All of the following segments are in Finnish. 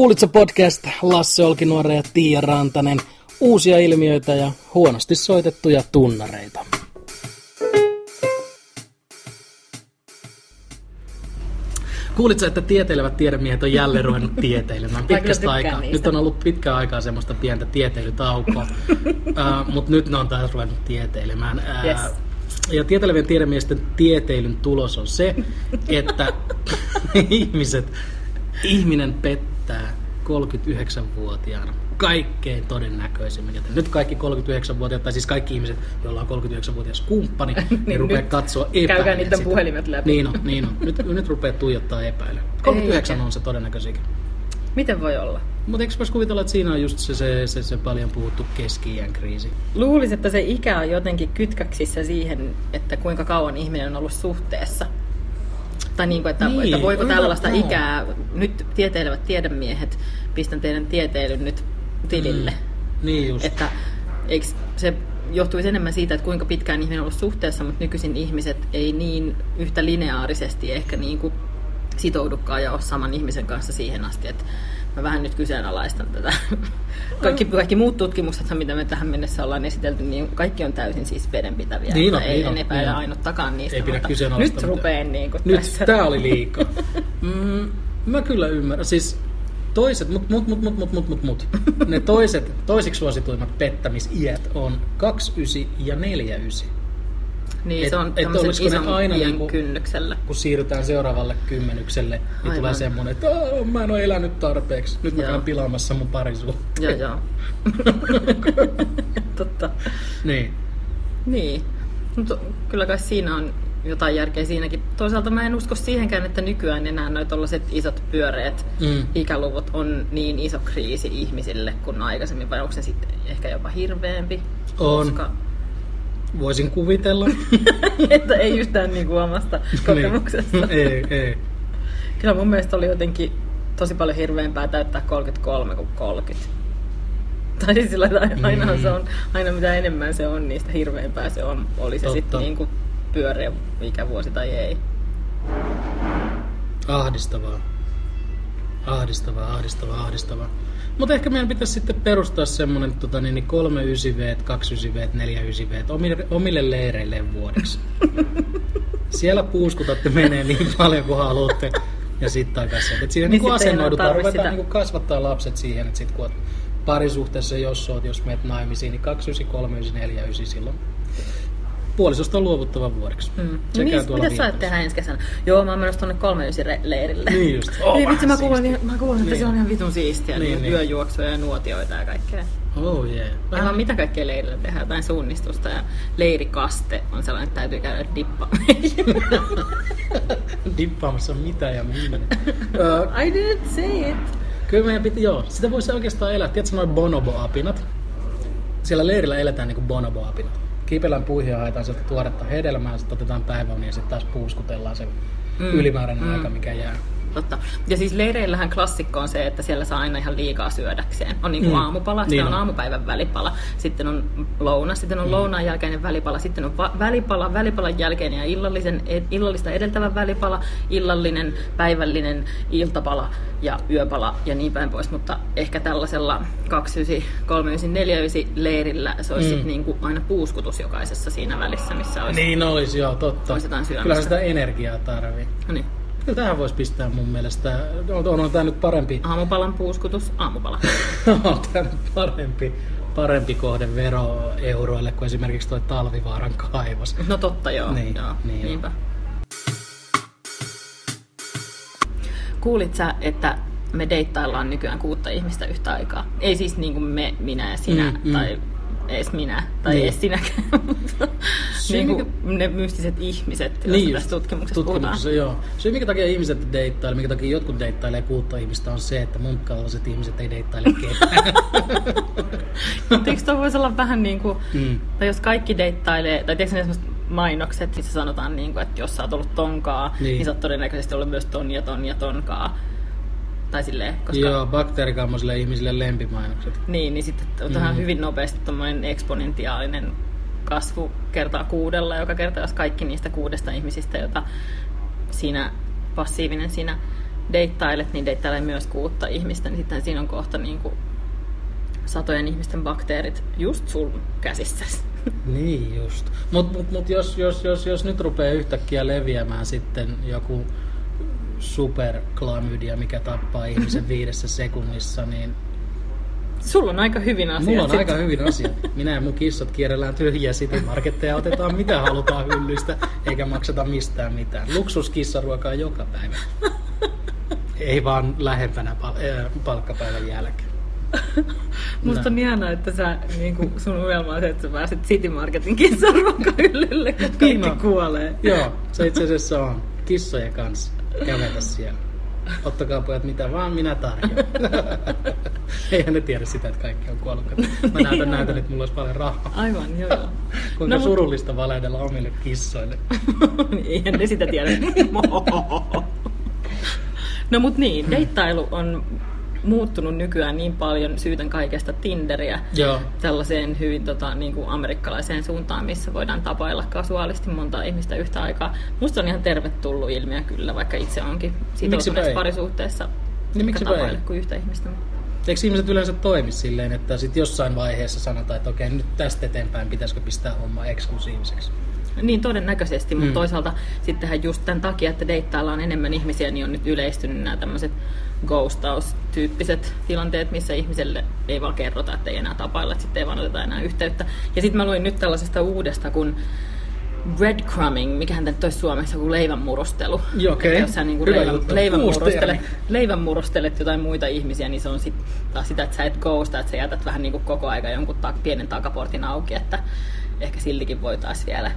Kuulitko podcast Lasse Olkinuore ja Tiia Rantanen. Uusia ilmiöitä ja huonosti soitettuja tunnareita. Kuulitko, että tieteilevät tiedemiehet on jälleen ruvennut tieteilemään pitkästä aikaa? Niistä. Nyt on ollut pitkä aikaa semmoista pientä tieteilytaukoa, uh, mutta nyt ne on taas ruvennut tieteilemään. Uh, yes. Ja tieteilevien tiedemiesten tieteilyn tulos on se, että ihmiset, ihminen pettää 39-vuotiaana kaikkein todennäköisimmin. Joten nyt kaikki 39-vuotiaat, tai siis kaikki ihmiset, joilla on 39-vuotias kumppani, niin, niin rupeaa katsoa epäilemään Käykää niiden sitä. puhelimet läpi. Niin on, niin on. Nyt, nyt rupeaa tuijottaa epäilyä. 39 Eikä. on se todennäköisikin. Miten voi olla? Mutta eikö voisi kuvitella, että siinä on just se, se, se, se paljon puhuttu keski kriisi? Luulisin, että se ikä on jotenkin kytkäksissä siihen, että kuinka kauan ihminen on ollut suhteessa. Tai niin kuin, että, niin, että voiko tällaista no. ikää, nyt tieteilevät tiedemiehet, pistän teidän tieteilyn nyt tilille. Mm. Niin just. Että eikö se johtuisi enemmän siitä, että kuinka pitkään ihminen on ollut suhteessa, mutta nykyisin ihmiset ei niin yhtä lineaarisesti ehkä niin kuin sitoudukaan ja ole saman ihmisen kanssa siihen asti, että mä vähän nyt kyseenalaistan tätä. Kaikki, kaikki muut tutkimukset, mitä me tähän mennessä ollaan esitelty, niin kaikki on täysin siis vedenpitäviä. Niin on, ei niin en epäile niin ainuttakaan niistä. Ei pidä Nyt rupeen niin kuin Nyt tässä. tää oli liikaa. mm, mä kyllä ymmärrän. Siis toiset, mut, mut, mut, mut, mut, mut, mut, mut. Ne toiset, toisiksi suosituimmat pettämisiät on 29 ja 49. Niin, et, se on tämmöisen ison aina niin kuin, kynnyksellä. Kun siirrytään seuraavalle kymmenykselle, niin Aivan. tulee semmoinen, että mä en ole elänyt tarpeeksi. Nyt mä käyn pilaamassa mun parisuhteen. Joo, joo. Totta. Niin. Niin. Mutta kyllä kai siinä on jotain järkeä siinäkin. Toisaalta mä en usko siihenkään, että nykyään enää tollaset isot pyöreät mm. ikäluvut on niin iso kriisi ihmisille kuin aikaisemmin, vai onko se sitten ehkä jopa hirveämpi? On. Koska... Voisin kuvitella. että ei yhtään niin kuin omasta niin. kokemuksesta. ei, ei. Kyllä mun mielestä oli jotenkin tosi paljon hirveämpää täyttää 33 kuin 30. Tai siis sillä aina, mm. se on, aina mitä enemmän se on, niistä hirveämpää se on. Oli se sitten niin kuin pyöreä ikävuosi tai ei. Ahdistavaa. Ahdistavaa, ahdistavaa, ahdistavaa. Mutta ehkä meidän pitäisi sitten perustaa semmoinen tota, niin, 39 v 29 v 49 v omille, omille leireille vuodeksi. Siellä puuskutatte menee niin paljon kuin haluatte ja sitten takaisin. Et siinä niin niin asennoidutaan, ruvetaan niin kasvattaa lapset siihen, että sitten kun oot parisuhteessa, jos oot, jos meet naimisiin, niin 29, 39, 49 silloin puolisosta on luovuttava vuodeksi. Mm. Se niin, mitä sä tehdä ensi kesänä? Joo, mä oon menossa tuonne leirille. Niin just. Oh, niin vitsi, mä kuulen, niin, mä kuulen että niin. se on ihan vitun siistiä. Niin, niin. Yöjuoksuja ja nuotioita ja kaikkea. Oh yeah. Vähän... Aivan mitä kaikkea leirillä tehdään, jotain suunnistusta ja leirikaste on sellainen, että täytyy käydä dippa. Dippaamassa mitä ja minne. Uh, I didn't say it. Kyllä meidän piti, joo. Sitä voisi oikeastaan elää. Tiedätkö noin bonobo-apinat? Siellä leirillä eletään niin kuin bonobo-apinat kipelän puihin ja haetaan sieltä tuoretta hedelmää, sitten otetaan päiväunia ja sitten taas puuskutellaan se mm. ylimääräinen mm. aika, mikä jää. Totta. Ja siis leireillähän klassikko on se, että siellä saa aina ihan liikaa syödäkseen. On niin kuin mm. aamupala, sitten niin on, aamupäivän välipala, sitten on lounas, sitten on mm. lounaan jälkeinen välipala, sitten on va- välipala, välipalan jälkeinen ja illallisen, illallista edeltävä välipala, illallinen, päivällinen, iltapala ja yöpala ja niin päin pois. Mutta ehkä tällaisella 29, 39, 49 leirillä se olisi mm. niin kuin aina puuskutus jokaisessa siinä välissä, missä olisi. Niin olisi, joo, totta. Kyllä sitä energiaa tarvii. No niin. Kyllä tähän voisi pistää mun mielestä. On, on, on tämä nyt parempi. Aamupalan puuskutus, aamupala. on tämä nyt parempi, parempi kohde veroeuroille kuin esimerkiksi tuo Talvivaaran kaivos. No totta joo. Niin, joo niin niinpä. Kuulit sä, että me deittaillaan nykyään kuutta ihmistä yhtä aikaa? Ei siis niin kuin me, minä ja sinä, mm, mm. Edes minä, tai niin. edes sinäkään, mutta niin kuin mikä... ne mystiset ihmiset, joista niin tässä tutkimuksessa, tutkimuksessa puhutaan. Joo. Se, minkä takia ihmiset deittailee, minkä takia jotkut deittailee kuutta ihmistä, on se, että mun kaltaiset ihmiset ei deittaile ketään. mutta eikö voisi olla vähän niin kuin, mm. tai jos kaikki deittailee, tai tiedätkö ne mainokset, missä sanotaan, niin kuin, että jos sä oot ollut tonkaa, niin, niin sä oot todennäköisesti ollut myös ton ja ton ja tonkaa. Tai silleen, koska... Joo, bakteerikammoisille ihmisille lempimainokset. Niin, niin sitten on mm. hyvin nopeasti tämmöinen eksponentiaalinen kasvu kertaa kuudella, joka kertaa jos kaikki niistä kuudesta ihmisistä, jota siinä passiivinen siinä deittailet, niin deittailee myös kuutta ihmistä, niin sitten siinä on kohta niin kuin satojen ihmisten bakteerit just sun käsissä. Niin just. Mutta mut, mut jos, jos, jos, jos nyt rupeaa yhtäkkiä leviämään sitten joku superklamydia, mikä tappaa ihmisen viidessä sekunnissa, niin Sulla on aika hyvin asiat. Mulla on aika hyvin asiat. Minä ja mun kissat kierrellään tyhjiä citymarketteja, otetaan mitä halutaan hyllystä, eikä makseta mistään mitään. Luksuskissaruokaa joka päivä. Ei vaan lähempänä pal- äh, palkkapäivän jälkeen. Musta on ihanaa, että sä, niin kuin sun unelma on se, että sä pääset City Marketin kissaruokahyllylle, kun kaikki no. kuolee. Joo, se itse asiassa on. Kissojen kanssa kävetä siellä. Ottakaa pojat mitä vaan minä tarjoan. Eihän ne tiedä sitä, että kaikki on kuollut. Mä näytän, näytän että mulla olisi paljon rahaa. Aivan, joo. joo. Kuinka no, surullista valehdella omille kissoille. Eihän ne sitä tiedä. no mut niin, deittailu on muuttunut nykyään niin paljon, syytän kaikesta Tinderiä, Joo. tällaiseen hyvin tota, niin kuin amerikkalaiseen suuntaan, missä voidaan tapailla kasuaalisti monta ihmistä yhtä aikaa. Musta on ihan tervetullut ilmiö kyllä, vaikka itse onkin sitoutuneessa parisuhteessa niin miksi tapaille kuin yhtä ihmistä. Eikö ihmiset yleensä toimi silleen, että sit jossain vaiheessa sanotaan, että okei, nyt tästä eteenpäin pitäisikö pistää homma eksklusiiviseksi? Niin todennäköisesti, mutta mm. toisaalta sittenhän just tämän takia, että deittailla on enemmän ihmisiä, niin on nyt yleistynyt nämä tämmöiset ghostaus-tyyppiset tilanteet, missä ihmiselle ei vaan kerrota, että ei enää tapailla, että sitten ei vaan oteta enää yhteyttä. Ja sitten mä luin nyt tällaisesta uudesta, kun breadcrumbing, mikähän tämä nyt olisi suomeksi, kuin leivänmurustelu. Joo, okay. Jos sä niin leivän, leivänmurustelet, leivänmurustelet jotain muita ihmisiä, niin se on sit, taas sitä, että sä et ghosta, että sä jätät vähän niin kuin koko aika jonkun ta- pienen takaportin auki, että ehkä siltikin voitaisiin vielä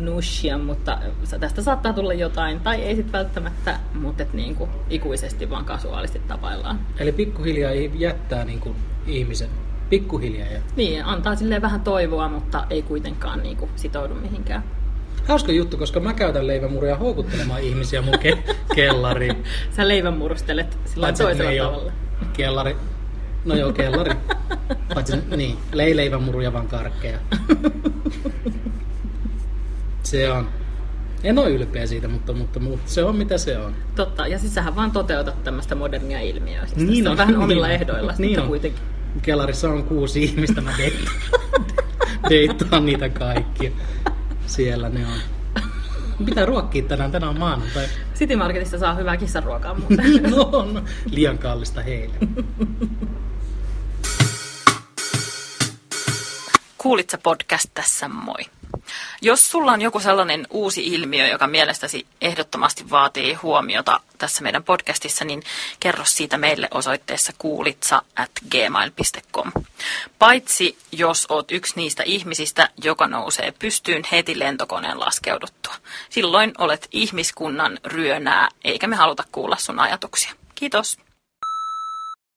nushia, mutta tästä saattaa tulla jotain, tai ei sitten välttämättä, mutta et niin kuin ikuisesti vaan kasuaalisti tapaillaan. Eli pikkuhiljaa jättää niin kuin ihmisen pikkuhiljaa. Ja... Niin, antaa sille vähän toivoa, mutta ei kuitenkaan niin kuin sitoudu mihinkään. Hauska juttu, koska mä käytän leivämuria houkuttelemaan ihmisiä mun ke- kellariin. Sä leivänmurustelet sillä Paitsi, toisella tavalla. Kellari. No joo, kellari. Paitsi, niin, lei leivänmuruja vaan karkkeja. Se on. En ole ylpeä siitä, mutta, mutta, mutta se on mitä se on. Totta, ja siis sähän vaan toteutat tämmöistä modernia ilmiöä. Siis niin on, on vähän omilla niin ehdoilla, niin on. kuitenkin. Kelarissa on kuusi ihmistä, mä deittaan niitä kaikkia. Siellä ne on. Pitää ruokkia tänään, tänään on maanantai. City Marketista saa hyvää kissaruokaa muuten. no, on. Liian kallista heille. Kuulitko podcast tässä, moi. Jos sulla on joku sellainen uusi ilmiö, joka mielestäsi ehdottomasti vaatii huomiota tässä meidän podcastissa, niin kerro siitä meille osoitteessa kuulitsa at gmail.com. Paitsi jos oot yksi niistä ihmisistä, joka nousee pystyyn heti lentokoneen laskeuduttua. Silloin olet ihmiskunnan ryönää, eikä me haluta kuulla sun ajatuksia. Kiitos.